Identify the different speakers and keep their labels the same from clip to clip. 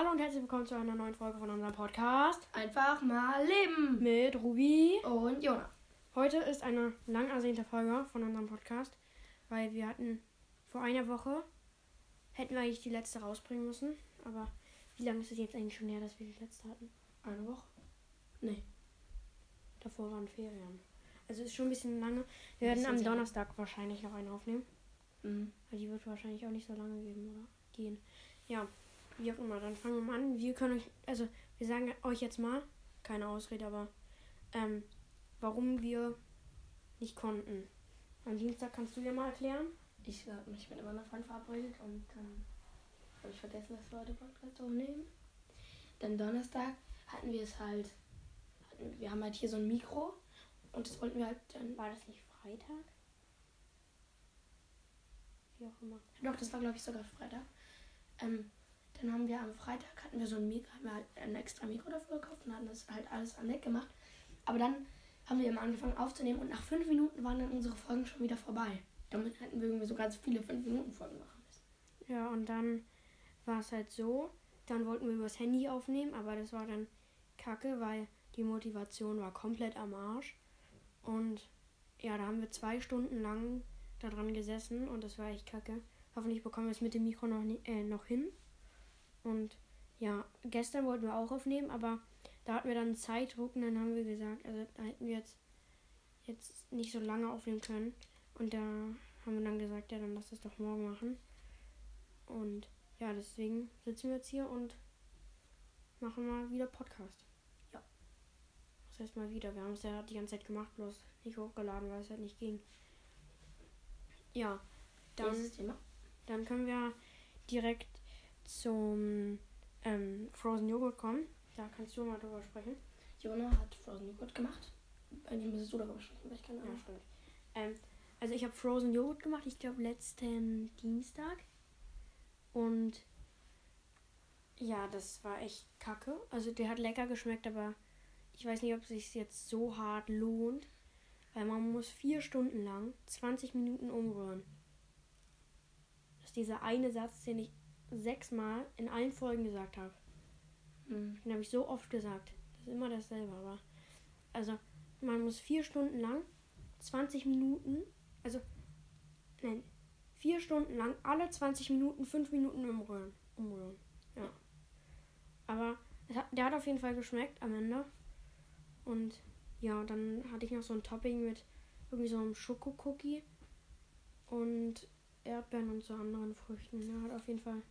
Speaker 1: Hallo und herzlich willkommen zu einer neuen Folge von unserem Podcast
Speaker 2: Einfach mal leben.
Speaker 1: mit Ruby.
Speaker 2: Und Jona.
Speaker 1: Heute ist eine lang ersehnte Folge von unserem Podcast, weil wir hatten vor einer Woche, hätten wir eigentlich die letzte rausbringen müssen, aber wie lange ist es jetzt eigentlich schon her, dass wir die letzte hatten?
Speaker 2: Eine Woche? Nee.
Speaker 1: Davor waren Ferien. Also ist schon ein bisschen lange. Wir werden am. Donnerstag wahrscheinlich noch eine aufnehmen,
Speaker 2: Mhm.
Speaker 1: weil die wird wahrscheinlich auch nicht so lange geben oder gehen. Ja, wie auch immer, dann fangen wir mal an. Wir können euch, also wir sagen euch jetzt mal, keine Ausrede, aber ähm, warum wir nicht konnten. Am Dienstag kannst du ja mal erklären.
Speaker 2: Ich habe mich mit einem anderen Freund verabredet und dann habe ich vergessen, dass wir heute Podcast aufnehmen. Dann Donnerstag hatten wir es halt. Hatten, wir haben halt hier so ein Mikro und das wollten wir halt dann.
Speaker 1: War das nicht Freitag? Wie auch immer.
Speaker 2: Doch, das war glaube ich sogar Freitag. Ähm, dann haben wir am Freitag hatten wir so ein Mikro, haben wir halt ein extra Mikro dafür gekauft und hatten das halt alles am Neck gemacht. Aber dann haben wir immer angefangen aufzunehmen und nach fünf Minuten waren dann unsere Folgen schon wieder vorbei. Damit hätten wir irgendwie so ganz viele fünf Minuten Folgen machen müssen.
Speaker 1: Ja, und dann war es halt so. Dann wollten wir übers Handy aufnehmen, aber das war dann kacke, weil die Motivation war komplett am Arsch. Und ja, da haben wir zwei Stunden lang daran gesessen und das war echt kacke. Hoffentlich bekommen wir es mit dem Mikro noch, äh, noch hin. Und ja, gestern wollten wir auch aufnehmen, aber da hatten wir dann Zeitdruck und dann haben wir gesagt, also da hätten wir jetzt, jetzt nicht so lange aufnehmen können. Und da haben wir dann gesagt, ja, dann lass das doch morgen machen. Und ja, deswegen sitzen wir jetzt hier und machen mal wieder Podcast.
Speaker 2: Ja.
Speaker 1: Das heißt mal wieder. Wir haben es ja die ganze Zeit gemacht, bloß nicht hochgeladen, weil es halt nicht ging. Ja, dann, dann können wir direkt zum ähm, Frozen Joghurt kommen. Da kannst du mal drüber sprechen.
Speaker 2: Jona hat Frozen Joghurt gemacht. Bei dem müsstest du darüber sprechen, weil ich keine
Speaker 1: Ja,
Speaker 2: Ahnung.
Speaker 1: stimmt. Ähm, also ich habe Frozen Joghurt gemacht, ich glaube letzten Dienstag. Und ja, das war echt kacke. Also der hat lecker geschmeckt, aber ich weiß nicht, ob es sich jetzt so hart lohnt. Weil man muss vier Stunden lang 20 Minuten umrühren. Das ist dieser eine Satz, den ich sechsmal in allen Folgen gesagt habe.
Speaker 2: Hm.
Speaker 1: Den habe ich so oft gesagt. Das ist immer dasselbe, aber. Also, man muss vier Stunden lang, 20 Minuten, also, nein, vier Stunden lang, alle 20 Minuten, 5 Minuten umrühren. Umrühren. Ja. Aber es hat, der hat auf jeden Fall geschmeckt am Ende. Und ja, dann hatte ich noch so ein Topping mit irgendwie so einem Schokocookie und Erdbeeren und so anderen Früchten. Der hat auf jeden Fall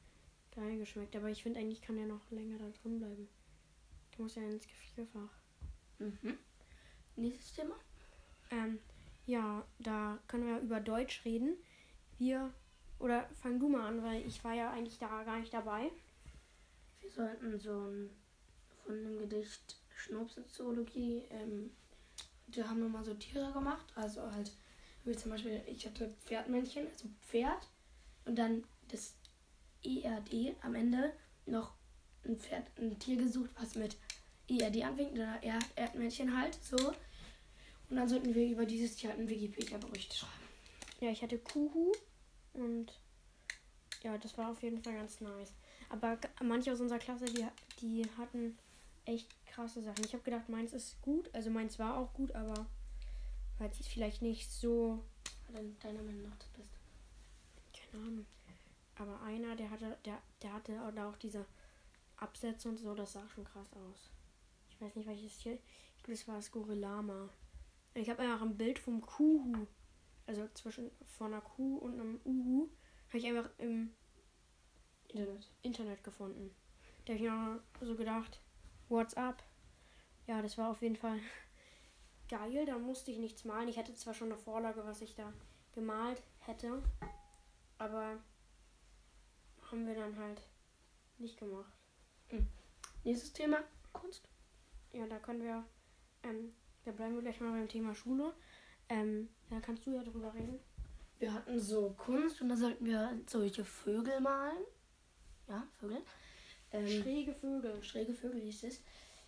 Speaker 1: geil geschmeckt. Aber ich finde eigentlich kann der noch länger da drin bleiben. Der muss ja ins Gefrierfach.
Speaker 2: Mhm. Nächstes Thema.
Speaker 1: Ähm, ja, da können wir über Deutsch reden. Wir, oder fang du mal an, weil ich war ja eigentlich da gar nicht dabei.
Speaker 2: Wir sollten so ein von dem Gedicht Schnupfsoziologie, ähm, da haben wir mal so Tiere gemacht. Also halt, wie zum Beispiel, ich hatte Pferdmännchen, also Pferd, und dann das ERD am Ende noch ein Pferd, ein Tier gesucht, was mit ERD anfängt, oder Erd Erdmännchen halt, so. Und dann sollten wir über dieses Tier halt einen Wikipedia-Bericht schreiben.
Speaker 1: Ja, ich hatte Kuhu und ja, das war auf jeden Fall ganz nice. Aber manche aus unserer Klasse, die, die hatten echt krasse Sachen. Ich habe gedacht, meins ist gut. Also meins war auch gut, aber weil es vielleicht nicht so,
Speaker 2: deiner Meinung nach das Beste.
Speaker 1: keine Ahnung. Aber einer, der hatte, der, der hatte da auch diese Absätze und so, das sah schon krass aus. Ich weiß nicht, welches Tier. Ich glaube, das war das Gorillama. Ich habe einfach ein Bild vom Kuhu. Also zwischen von einer Kuh und einem Uhu. Habe ich einfach im
Speaker 2: Internet.
Speaker 1: Internet gefunden. Da habe ich mir so gedacht, what's up? Ja, das war auf jeden Fall geil. Da musste ich nichts malen. Ich hatte zwar schon eine Vorlage, was ich da gemalt hätte, aber haben wir dann halt nicht gemacht.
Speaker 2: Nächstes Thema, Kunst.
Speaker 1: Ja, da können wir, ähm, da bleiben wir gleich mal beim Thema Schule. Ähm, da kannst du ja drüber reden.
Speaker 2: Wir hatten so Kunst und da sollten wir solche Vögel malen. Ja, Vögel. Ähm,
Speaker 1: Schräge Vögel.
Speaker 2: schräge Vögel hieß es.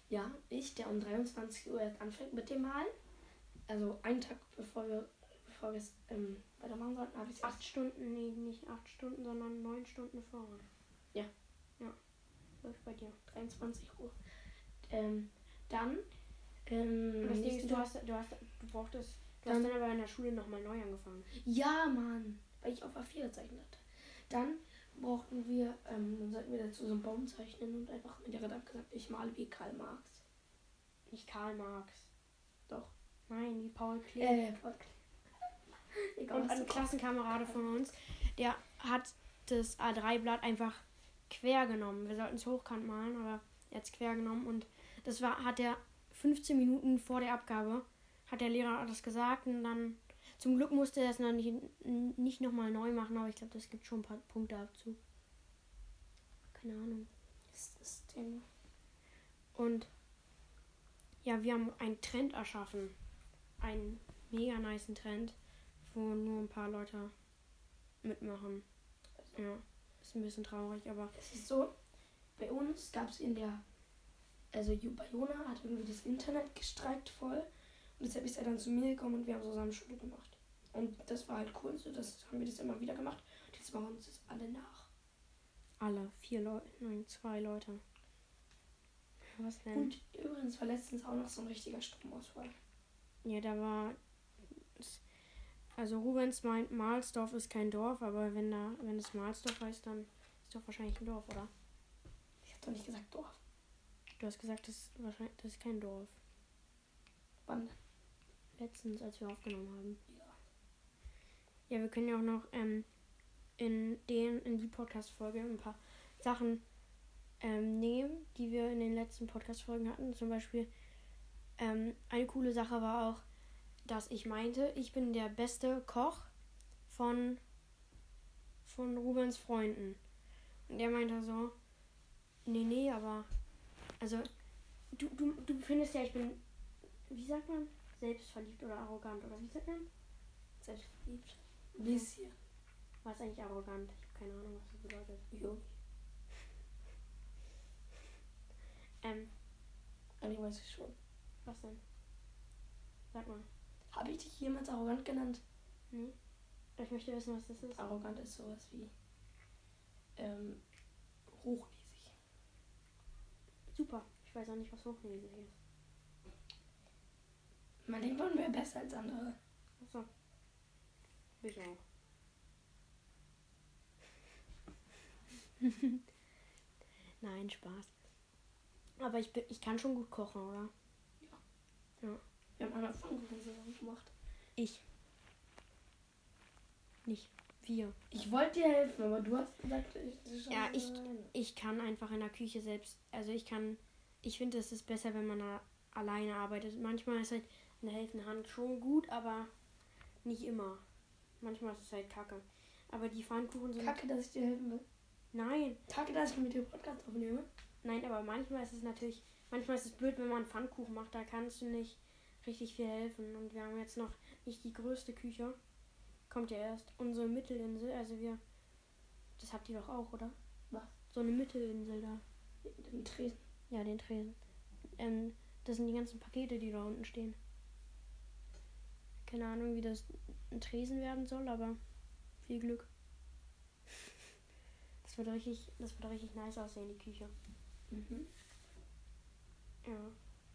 Speaker 2: Ja, ich, der um 23 Uhr erst anfängt mit dem Malen. Also einen Tag bevor wir wir es ähm, weitermachen sollten, habe ich es
Speaker 1: Acht Stunden, nee, nicht acht Stunden, sondern neun Stunden vorher. läuft bei dir?
Speaker 2: 23 Uhr. Ähm, dann. Ähm,
Speaker 1: Das Ding ist, du hast, du hast, du brauchtest, du
Speaker 2: Dann-
Speaker 1: hast dann aber in der Schule nochmal neu angefangen.
Speaker 2: Ja, Mann. Weil ich auf A4 gezeichnet hatte. Dann brauchten wir, ähm, dann sollten wir dazu so einen Baum zeichnen und einfach mit der hat gesagt, ich male wie Karl Marx.
Speaker 1: Nicht Karl Marx.
Speaker 2: Doch.
Speaker 1: Nein, wie Paul Klee.
Speaker 2: Äh, voll. Egal,
Speaker 1: Und ein Klassenkamerade von uns, der hat das A3-Blatt einfach quer genommen. Wir sollten es hochkant malen, aber er hat es quer genommen und das war, hat er 15 Minuten vor der Abgabe, hat der Lehrer das gesagt und dann, zum Glück musste er es noch nicht, nicht nochmal neu machen, aber ich glaube, das gibt schon ein paar Punkteabzug. Keine Ahnung.
Speaker 2: ist das Ding.
Speaker 1: Und ja, wir haben einen Trend erschaffen. Einen mega niceen Trend, wo nur ein paar Leute mitmachen. Ja, ist ein bisschen traurig, aber
Speaker 2: Es ist so, bei uns gab es in der, also bei Jona hat irgendwie das Internet gestreikt voll und deshalb ist er dann zu mir gekommen und wir haben zusammen Schule gemacht. Und das war halt cool, so das haben wir das immer wieder gemacht. Und jetzt machen uns das alle nach.
Speaker 1: alle vier Leute, nein, zwei Leute. Was denn?
Speaker 2: Und übrigens war letztens auch noch so ein richtiger Stromausfall.
Speaker 1: Ja, da war. Also Rubens meint, Mahlsdorf ist kein Dorf, aber wenn da, wenn es Mahlsdorf heißt, dann ist doch wahrscheinlich ein Dorf, oder?
Speaker 2: Ich habe doch nicht gesagt Dorf.
Speaker 1: Du hast gesagt, das ist wahrscheinlich das ist kein Dorf.
Speaker 2: Wann?
Speaker 1: Letztens, als wir aufgenommen haben.
Speaker 2: Ja.
Speaker 1: Ja, wir können ja auch noch ähm, in den, in die Podcast-Folge ein paar Sachen ähm, nehmen, die wir in den letzten Podcast-Folgen hatten. Zum Beispiel ähm, eine coole Sache war auch, dass ich meinte, ich bin der beste Koch von, von Rubens Freunden. Und der meinte so, nee, nee, aber also du, du, du findest ja, ich bin, wie sagt man, selbstverliebt oder arrogant oder wie sagt man?
Speaker 2: Selbstverliebt. Bisschen.
Speaker 1: Was ist eigentlich arrogant? Ich habe keine Ahnung, was das bedeutet.
Speaker 2: Jo.
Speaker 1: Ähm,
Speaker 2: Eigentlich weiß ich schon.
Speaker 1: was denn? Sag mal.
Speaker 2: Habe ich dich jemals arrogant genannt?
Speaker 1: Nee? Ich möchte wissen, was das ist.
Speaker 2: Arrogant ist sowas wie ähm, hochnäsig.
Speaker 1: Super. Ich weiß auch nicht, was hochnäsig ist.
Speaker 2: Man denkt, man wäre besser als andere.
Speaker 1: Achso. Ich auch. Nein, Spaß. Aber ich, bin, ich kann schon gut kochen, oder?
Speaker 2: Wir haben einmal Pfannkuchen zusammen gemacht.
Speaker 1: Ich. Nicht wir.
Speaker 2: Ich wollte dir helfen, aber du hast gesagt, ich,
Speaker 1: Ja, ich-
Speaker 2: alleine.
Speaker 1: Ich kann einfach in der Küche selbst. Also ich kann. Ich finde, es ist besser, wenn man da alleine arbeitet. Manchmal ist halt eine helfende Hand schon gut, aber nicht immer. Manchmal ist es halt kacke. Aber die Pfannkuchen sind.
Speaker 2: Kacke, dass ich dir helfen will.
Speaker 1: Nein,
Speaker 2: Kacke, dass ich mit dir Podcast aufnehme.
Speaker 1: nein, aber manchmal ist es natürlich. Manchmal ist es blöd, wenn man Pfannkuchen macht. Da kannst du nicht richtig viel helfen. Und wir haben jetzt noch nicht die größte Küche. Kommt ja erst. Unsere Mittelinsel. Also wir. Das habt ihr doch auch, oder?
Speaker 2: Was?
Speaker 1: So eine Mittelinsel da.
Speaker 2: Den Tresen.
Speaker 1: Ja, den Tresen. Ähm, das sind die ganzen Pakete, die da unten stehen. Keine Ahnung, wie das ein Tresen werden soll, aber viel Glück. Das wird richtig, das wird richtig nice aussehen, die Küche.
Speaker 2: Mhm.
Speaker 1: Ja.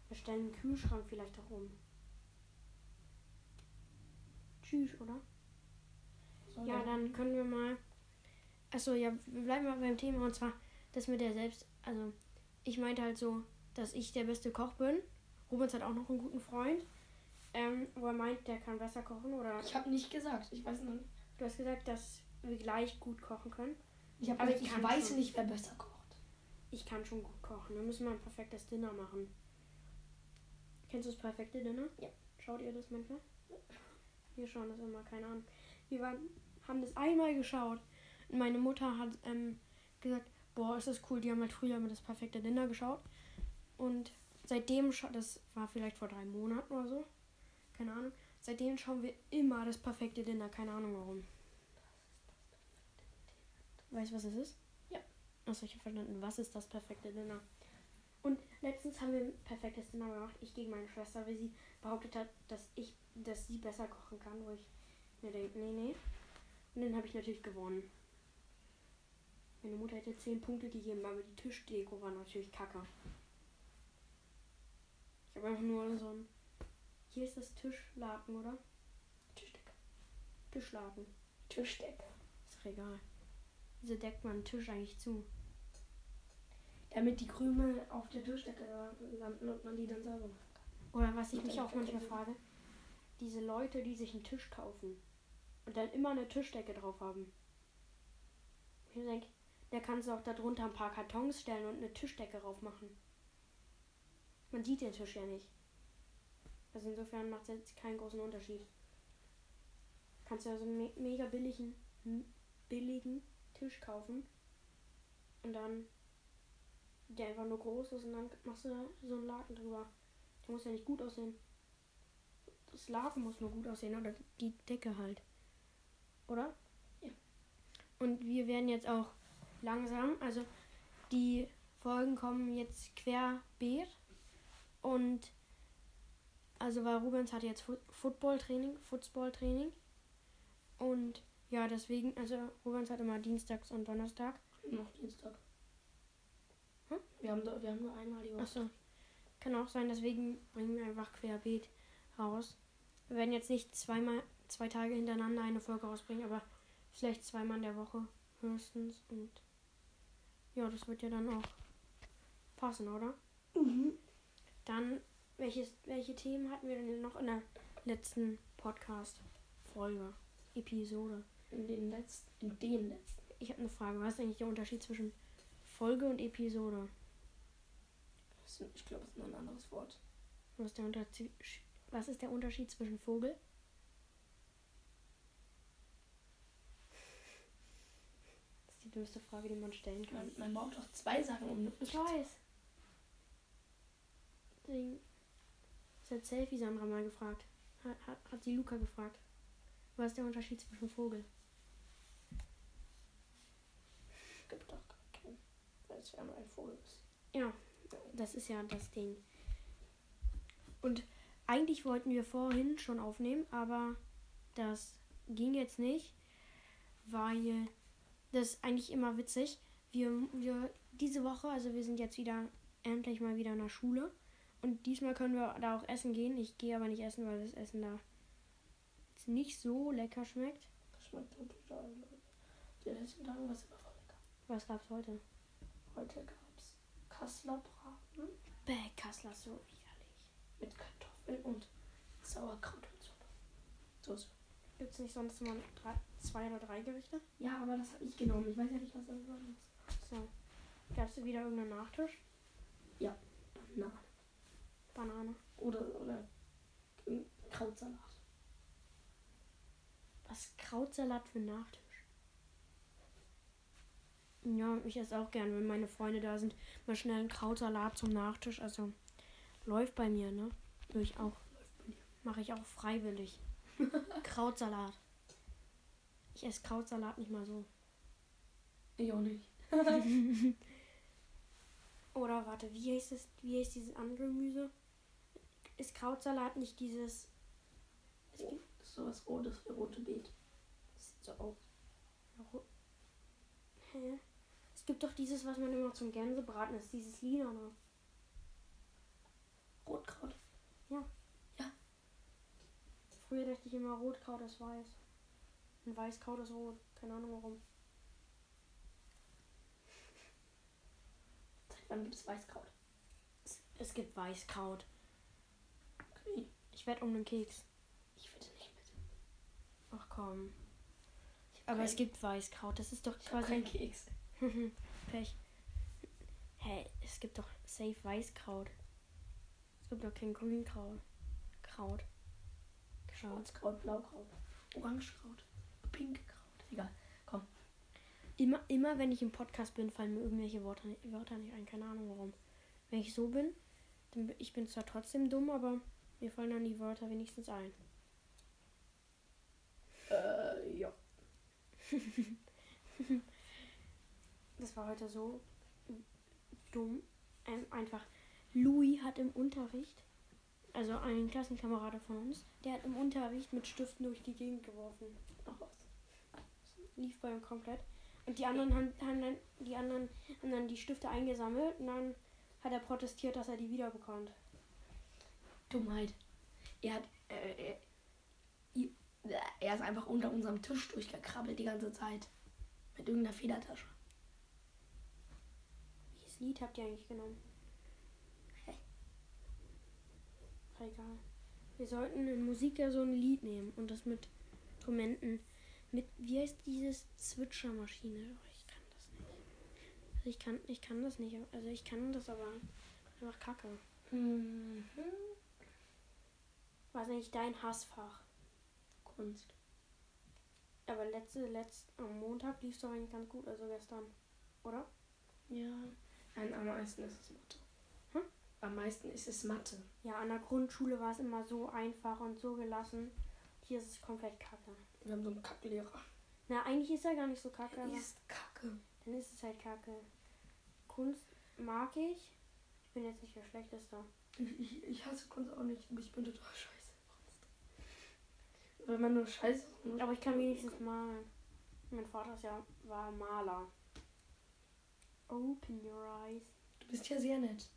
Speaker 1: Wir stellen einen Kühlschrank vielleicht auch um. Tschüss, oder?
Speaker 2: So,
Speaker 1: Ja, dann können wir mal. Achso, ja, wir bleiben mal beim Thema und zwar das mit der Selbst. Also, ich meinte halt so, dass ich der beste Koch bin. Rubens hat auch noch einen guten Freund, ähm, wo er meint, der kann besser kochen. Oder
Speaker 2: Ich habe nicht gesagt. Ich weiß noch nicht.
Speaker 1: du hast gesagt, dass wir gleich gut kochen können.
Speaker 2: Ich, hab gesagt,
Speaker 1: ich
Speaker 2: ich weiß
Speaker 1: schon.
Speaker 2: nicht, wer besser kocht.
Speaker 1: Ich kann schon gut kochen. Wir müssen mal ein perfektes Dinner machen. Kennst du das perfekte Dinner?
Speaker 2: Ja.
Speaker 1: Schaut ihr das manchmal? Wir schauen das immer, keine Ahnung. Wir waren, haben das einmal geschaut. Und meine Mutter hat ähm, gesagt, boah, ist das cool. Die haben halt früher immer das perfekte Dinner geschaut. Und seitdem, das war vielleicht vor drei Monaten oder so. Keine Ahnung. Seitdem schauen wir immer das perfekte Dinner. Keine Ahnung warum. Weißt du, was es ist?
Speaker 2: Ja.
Speaker 1: Achso, ich habe verstanden. Was ist das perfekte Dinner? Und letztens haben wir ein perfektes Dinner gemacht. Ich gegen meine Schwester, weil sie behauptet hat, dass ich, dass sie besser kochen kann, wo ich mir denke, nee, nee. Und dann habe ich natürlich gewonnen. Meine Mutter hätte 10 Punkte gegeben, aber die Tischdeko war natürlich kacke. Ich habe einfach nur so ein. Hier ist das Tischlaken, oder?
Speaker 2: Tischdecke.
Speaker 1: Tischlaken.
Speaker 2: Tischdecke.
Speaker 1: Ist doch egal. Wieso deckt man einen Tisch eigentlich zu?
Speaker 2: Damit die Krümel auf der Tischdecke landen und man die dann sauber macht.
Speaker 1: Oder was ich
Speaker 2: Und
Speaker 1: mich auch manchmal frage, diese Leute, die sich einen Tisch kaufen und dann immer eine Tischdecke drauf haben. Ich denke, da kannst du auch darunter ein paar Kartons stellen und eine Tischdecke drauf machen. Man sieht den Tisch ja nicht. Also insofern macht es jetzt keinen großen Unterschied. Kannst du also einen me mega billigen, billigen Tisch kaufen und dann der einfach nur groß ist und dann machst du so einen Laken drüber. Der muss ja nicht gut aussehen. Das Laken muss nur gut aussehen oder die Decke halt. Oder?
Speaker 2: Ja.
Speaker 1: Und wir werden jetzt auch langsam, also die Folgen kommen jetzt querbeet und also weil Rubens hatte jetzt Football-Training, Football-Training und ja, deswegen, also Rubens hat immer Dienstags und Donnerstag.
Speaker 2: Noch Dienstag.
Speaker 1: Hm?
Speaker 2: Wir, haben, da- wir haben nur einmal die Woche.
Speaker 1: Achso. Kann auch sein, deswegen bringen wir einfach querbeet raus. Wir werden jetzt nicht zweimal, zwei Tage hintereinander eine Folge rausbringen, aber vielleicht zweimal in der Woche höchstens. Und ja, das wird ja dann auch passen, oder?
Speaker 2: Mhm.
Speaker 1: Dann, welches, welche Themen hatten wir denn noch in der letzten Podcast-Folge, Episode?
Speaker 2: In den letzten. In den letzten.
Speaker 1: Ich habe eine Frage. Was ist eigentlich der Unterschied zwischen Folge und Episode?
Speaker 2: Ich glaube, das ist noch ein anderes Wort.
Speaker 1: Was ist der Unterschied, was ist der Unterschied zwischen Vogel? Das ist die dümmste Frage, die man stellen kann.
Speaker 2: Man, man braucht doch zwei Sachen, um
Speaker 1: Ich weiß. Deswegen. Das hat Selfie Sandra mal gefragt. Hat, hat, hat sie Luca gefragt. Was ist der Unterschied zwischen Vogel?
Speaker 2: gibt doch ja nur ein Vogel ist.
Speaker 1: Ja, das ist ja das Ding. Und eigentlich wollten wir vorhin schon aufnehmen, aber das ging jetzt nicht, weil das ist eigentlich immer witzig. Wir, wir diese Woche, also wir sind jetzt wieder endlich mal wieder in der Schule und diesmal können wir da auch essen gehen. Ich gehe aber nicht essen, weil das Essen da jetzt nicht so lecker schmeckt.
Speaker 2: Das schmeckt total. Die letzten Tage war es immer voll lecker.
Speaker 1: Was gab's heute?
Speaker 2: Heute gab es Kassler Braten
Speaker 1: Bäh, Kassler ist so widerlich.
Speaker 2: mit Kartoffeln und Sauerkraut und Suppe. Soße.
Speaker 1: Gibt's nicht sonst mal drei, zwei oder drei Gerichte?
Speaker 2: Ja, aber das habe ich genommen. Ich weiß ja nicht, was das war.
Speaker 1: So. Gab's wieder irgendeinen Nachtisch?
Speaker 2: Na.
Speaker 1: Banane.
Speaker 2: Oder, oder ähm, Krautsalat.
Speaker 1: Was Krautsalat für Nachtisch? Ja, ich esse auch gern, wenn meine Freunde da sind. Mal schnell einen Krautsalat zum Nachtisch. Also läuft bei mir, ne? Würde ich auch. Mache ich auch freiwillig. Krautsalat. Ich esse Krautsalat nicht mal so.
Speaker 2: Ich auch nicht.
Speaker 1: Oder warte, wie heißt es? Wie heißt dieses andere Gemüse? Ist Krautsalat nicht dieses. Es
Speaker 2: Oh,
Speaker 1: gibt,
Speaker 2: das ist sowas Rotes für rote Beet. Das sieht so aus.
Speaker 1: Hä? Es gibt doch dieses, was man immer zum Gänsebraten ist, dieses Lila noch.
Speaker 2: Rotkraut.
Speaker 1: Früher dachte ich immer, Rotkraut ist weiß. Und Weißkraut ist rot. Keine Ahnung warum.
Speaker 2: Seit wann gibt es Weißkraut?
Speaker 1: Es, es gibt Weißkraut.
Speaker 2: Okay.
Speaker 1: Ich werde um den Keks.
Speaker 2: Ich will nicht mit.
Speaker 1: Ach komm.
Speaker 2: Ich
Speaker 1: Aber
Speaker 2: kein-
Speaker 1: es gibt Weißkraut. Das ist doch
Speaker 2: Ich
Speaker 1: quasi.
Speaker 2: keinen Keks.
Speaker 1: Pech. Hey, es gibt doch safe Weißkraut. Es gibt doch kein Grünkraut. Kraut. Kraut.
Speaker 2: Schwarzkraut, Blaukraut, Orangekraut, Pinkkraut. Egal.
Speaker 1: Immer, immer wenn ich im Podcast bin, fallen mir irgendwelche Wörter, Wörter nicht ein. Keine Ahnung warum. Wenn ich so bin, dann bin ich bin zwar trotzdem dumm, aber mir fallen dann die Wörter wenigstens ein.
Speaker 2: Äh, ja.
Speaker 1: Das war heute so dumm. Ähm, einfach. Louis hat im Unterricht, also ein Klassenkamerade von uns, der hat im Unterricht mit Stiften durch die Gegend geworfen. Lief bei ihm komplett. Und die anderen haben, haben dann dann die Stifte eingesammelt und dann hat er protestiert, dass er die wiederbekommt.
Speaker 2: Dummheit. Er hat. Äh, äh, er ist einfach unter unserem Tisch durchgekrabbelt die ganze Zeit. Mit irgendeiner Federtasche.
Speaker 1: Welches Lied habt ihr eigentlich genommen?
Speaker 2: Hä?
Speaker 1: Egal. Wir sollten in Musik ja so ein Lied nehmen und das mit Instrumenten. Mit, wie heißt dieses Zwitschermaschine? Oh, ich kann das nicht. Also ich kann, ich kann das nicht. Also ich kann das aber einfach kacke.
Speaker 2: Mhm.
Speaker 1: Was ist eigentlich dein Hassfach?
Speaker 2: Kunst.
Speaker 1: Aber letzte, letzt, am Montag lief es doch eigentlich ganz gut, also gestern. Oder?
Speaker 2: Ja. Nein, am meisten ist es Mathe.
Speaker 1: Hm?
Speaker 2: Am meisten ist es Mathe.
Speaker 1: Ja, an der Grundschule war es immer so einfach und so gelassen. Hier ist es komplett kacke.
Speaker 2: Wir haben so einen Kacklehrer.
Speaker 1: Na, eigentlich ist er gar nicht so kacke, aber
Speaker 2: ist kacke.
Speaker 1: dann ist es halt kacke. Kunst mag ich. Ich bin jetzt nicht der Schlechteste.
Speaker 2: Ich, ich, ich hasse Kunst auch nicht, aber ich bin total scheiße Kunst. Wenn man nur scheiße ist.
Speaker 1: Aber ich kann wenigstens malen. Mein Vater ist ja, war Maler. Open your eyes.
Speaker 2: Du bist ja sehr nett.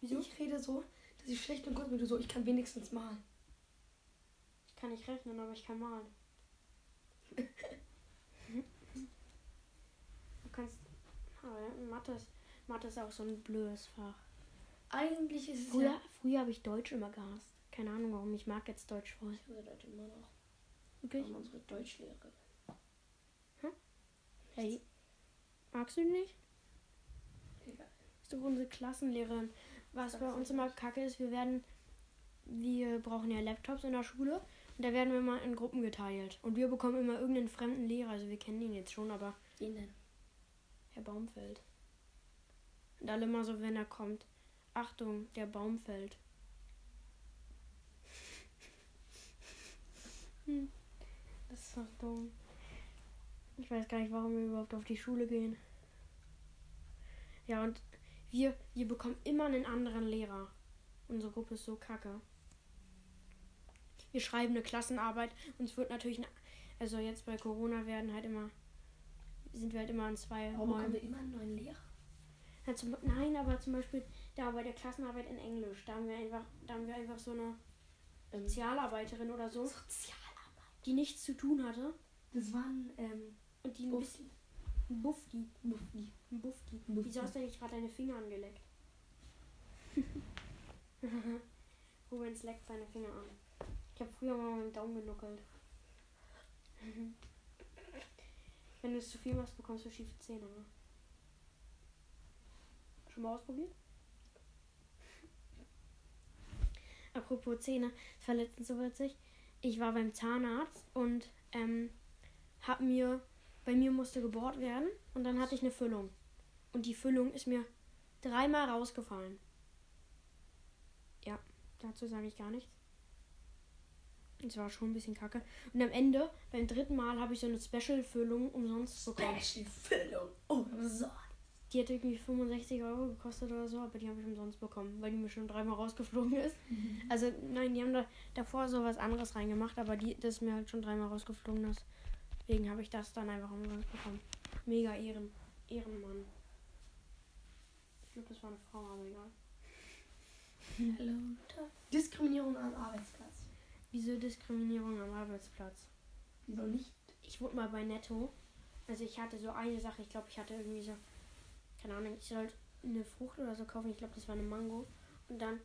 Speaker 1: Wieso?
Speaker 2: Ich rede so, dass ich schlecht in Kunst bin. Du so, ich kann wenigstens malen.
Speaker 1: Ich kann nicht rechnen, aber ich kann malen. Du kannst. Aber Mathe ist, Mathe ist auch so ein blödes Fach.
Speaker 2: Eigentlich ist es
Speaker 1: Früher,
Speaker 2: ja...
Speaker 1: früher habe ich Deutsch immer gehasst. Keine Ahnung warum. Ich mag jetzt Deutsch voll.
Speaker 2: Ich hasse Deutsch immer noch.
Speaker 1: Wirklich?
Speaker 2: Aber unsere Deutschlehrerin.
Speaker 1: Hey. Magst du nicht? Ist doch unsere Klassenlehrerin. Was bei uns immer kacke ist, wir werden. Wir brauchen ja Laptops in der Schule. Und da werden wir mal in Gruppen geteilt. Und wir bekommen immer irgendeinen fremden Lehrer. Also wir kennen ihn jetzt schon, aber
Speaker 2: Wen denn?
Speaker 1: Herr Baumfeld. Und alle immer so, wenn er kommt. Achtung, der Baum fällt. Hm. Das ist doch dumm. Ich weiß gar nicht, warum wir überhaupt auf die Schule gehen. Ja, und wir, wir bekommen immer einen anderen Lehrer. Unsere Gruppe ist so kacke. Wir schreiben eine Klassenarbeit. Uns wird natürlich, ne- also jetzt bei Corona werden halt immer, sind wir halt immer in zwei
Speaker 2: Warum
Speaker 1: Räumen.
Speaker 2: bekommen wir immer einen neuen Lehrer?
Speaker 1: Ja, zum, nein, aber zum Beispiel da bei der Klassenarbeit in Englisch, da haben wir einfach, da haben wir einfach so eine
Speaker 2: Ähm,
Speaker 1: Sozialarbeiterin oder so,
Speaker 2: Sozialarbeit.
Speaker 1: die nichts zu tun hatte
Speaker 2: Das waren, ähm,
Speaker 1: und die ein bisschen
Speaker 2: Mufti.
Speaker 1: ein Buffdi.
Speaker 2: Buffdi.
Speaker 1: Wieso hast du nicht gerade deine Finger angeleckt? Rubens leckt seine Finger an. Ich habe früher mal mit dem Daumen genuckelt. Wenn du es zu viel machst, bekommst du schiefe Zähne. Ne? Schon mal ausprobiert? Apropos Zähne, es war letztens so witzig. Ich war beim Zahnarzt und ähm, hab mir, bei mir musste gebohrt werden und dann hatte ich eine Füllung. Und die Füllung ist mir dreimal rausgefallen. Ja, dazu sage ich gar nichts. Es war schon ein bisschen kacke. Und am Ende, beim dritten Mal, habe ich so eine Special-Füllung umsonst bekommen.
Speaker 2: Special Füllung. Oh, so.
Speaker 1: Die hat irgendwie 65 Euro gekostet oder so, aber die habe ich umsonst bekommen, weil die mir schon dreimal rausgeflogen ist. Also, nein, die haben da davor so was anderes reingemacht, aber die, das ist mir halt schon dreimal rausgeflogen ist. Deswegen habe ich das dann einfach umsonst bekommen. Mega Ehren, Ehrenmann. Ich glaube, das war eine Frau, aber egal.
Speaker 2: Hallo. Diskriminierung am Arbeitsplatz.
Speaker 1: Wieso Diskriminierung am Arbeitsplatz?
Speaker 2: Wieso nicht?
Speaker 1: Ich wurde mal bei Netto. Also ich hatte so eine Sache, ich glaube, ich hatte irgendwie so, keine Ahnung, ich sollte eine Frucht oder so kaufen. Ich glaube, das war eine Mango. Und dann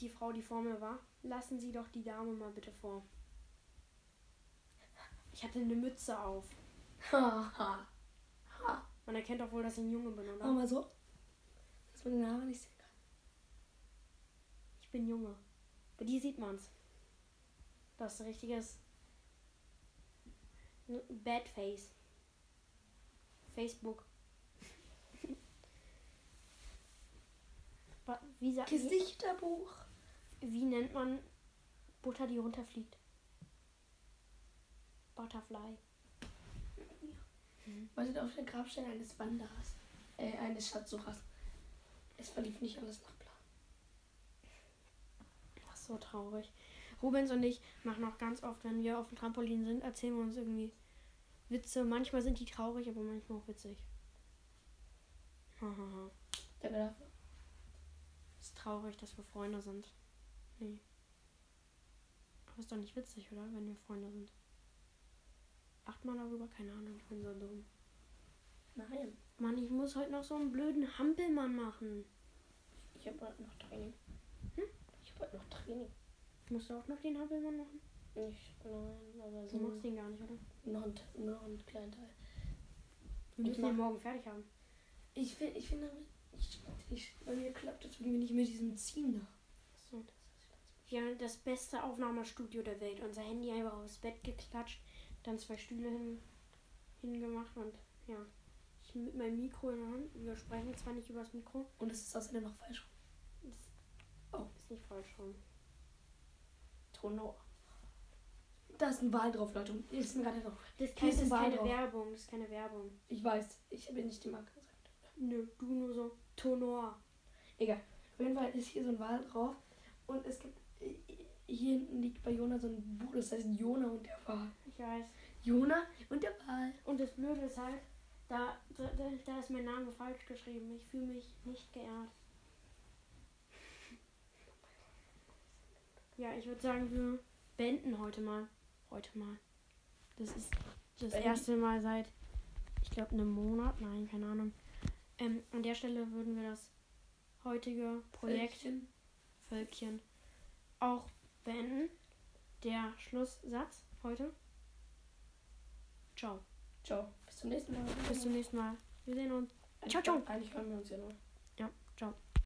Speaker 1: die Frau, die vor mir war, lassen Sie doch die Dame mal bitte vor. Ich hatte eine Mütze auf.
Speaker 2: Haha. Ha.
Speaker 1: Man erkennt doch wohl, dass ich ein Junge bin,
Speaker 2: Mach
Speaker 1: oder?
Speaker 2: mal so. Dass man den Haare nicht sehen kann.
Speaker 1: Ich bin Junge. Bei dir sieht man's. Das ist ein richtiges Bad Face. Facebook. Wie, sa- wie,
Speaker 2: Gesichterbuch.
Speaker 1: wie nennt man Butter, die runterfliegt? Butterfly.
Speaker 2: Wartet auf der Grabstelle eines Wanderers. Äh, eines Schatzsuchers. Es verlief nicht alles nach Plan.
Speaker 1: Ach, so traurig. Rubens und ich machen auch ganz oft, wenn wir auf dem Trampolin sind, erzählen wir uns irgendwie Witze. Manchmal sind die traurig, aber manchmal auch witzig. Hahaha.
Speaker 2: Danke dafür.
Speaker 1: Ist traurig, dass wir Freunde sind. Nee. Aber ist doch nicht witzig, oder? Wenn wir Freunde sind. Acht mal darüber, keine Ahnung, ich bin so dumm.
Speaker 2: Nein.
Speaker 1: Mann, ich muss heute noch so einen blöden Hampelmann machen.
Speaker 2: Ich habe heute noch Training.
Speaker 1: Hm?
Speaker 2: Ich habe heute noch Training.
Speaker 1: Musst du auch noch den Hampelmann machen?
Speaker 2: Nicht, nein, aber
Speaker 1: Du
Speaker 2: so
Speaker 1: machst den gar nicht, oder?
Speaker 2: noch, ein, noch einen kleinen Teil.
Speaker 1: Wir
Speaker 2: Ich
Speaker 1: müssen den morgen fertig haben.
Speaker 2: Ich finde, ich finde, ich, ich, bei mir klappt das irgendwie nicht mit diesem Ziehen da.
Speaker 1: So. Wir haben das beste Aufnahmestudio der Welt. Unser Handy einfach aufs Bett geklatscht, dann zwei Stühle hin, hingemacht und ja. Ich mit meinem Mikro in der Hand. Wir sprechen zwar nicht übers Mikro.
Speaker 2: Und es ist außerdem noch falsch.
Speaker 1: Das
Speaker 2: Oh.
Speaker 1: ist nicht falsch rum.
Speaker 2: Tonor. Da ist ein Wal drauf, Leute. Ist mir gerade noch.
Speaker 1: Das
Speaker 2: Da ist
Speaker 1: ist keine
Speaker 2: drauf.
Speaker 1: Werbung. Das ist keine Werbung.
Speaker 2: Ich weiß, ich habe nicht die Marke gesagt.
Speaker 1: Nö, du nur so Tonor.
Speaker 2: Egal. Auf jeden Fall ist hier so ein Wal drauf. Und es gibt. Liegt bei Jona so ein Buch, das heißt Jona und der Wal.
Speaker 1: Ich weiß.
Speaker 2: Jona und der Wal.
Speaker 1: Und das Blöde ist halt, da, da, da- ist mein Name falsch geschrieben. Ich fühle mich nicht geehrt. Ja, ich würde sagen, wir beenden heute mal. Heute mal. Das ist das erste Mal seit, ich glaube, einem Monat. Nein, keine Ahnung. Ähm, an der Stelle würden wir das heutige Projekt
Speaker 2: Völkchen.
Speaker 1: Völkchen auch beenden. Der Schlusssatz heute. Ciao.
Speaker 2: Ciao. Bis zum nächsten Mal.
Speaker 1: Bis zum nächsten Mal. Wir sehen uns. Ciao, ciao.
Speaker 2: Eigentlich hören wir uns ja noch.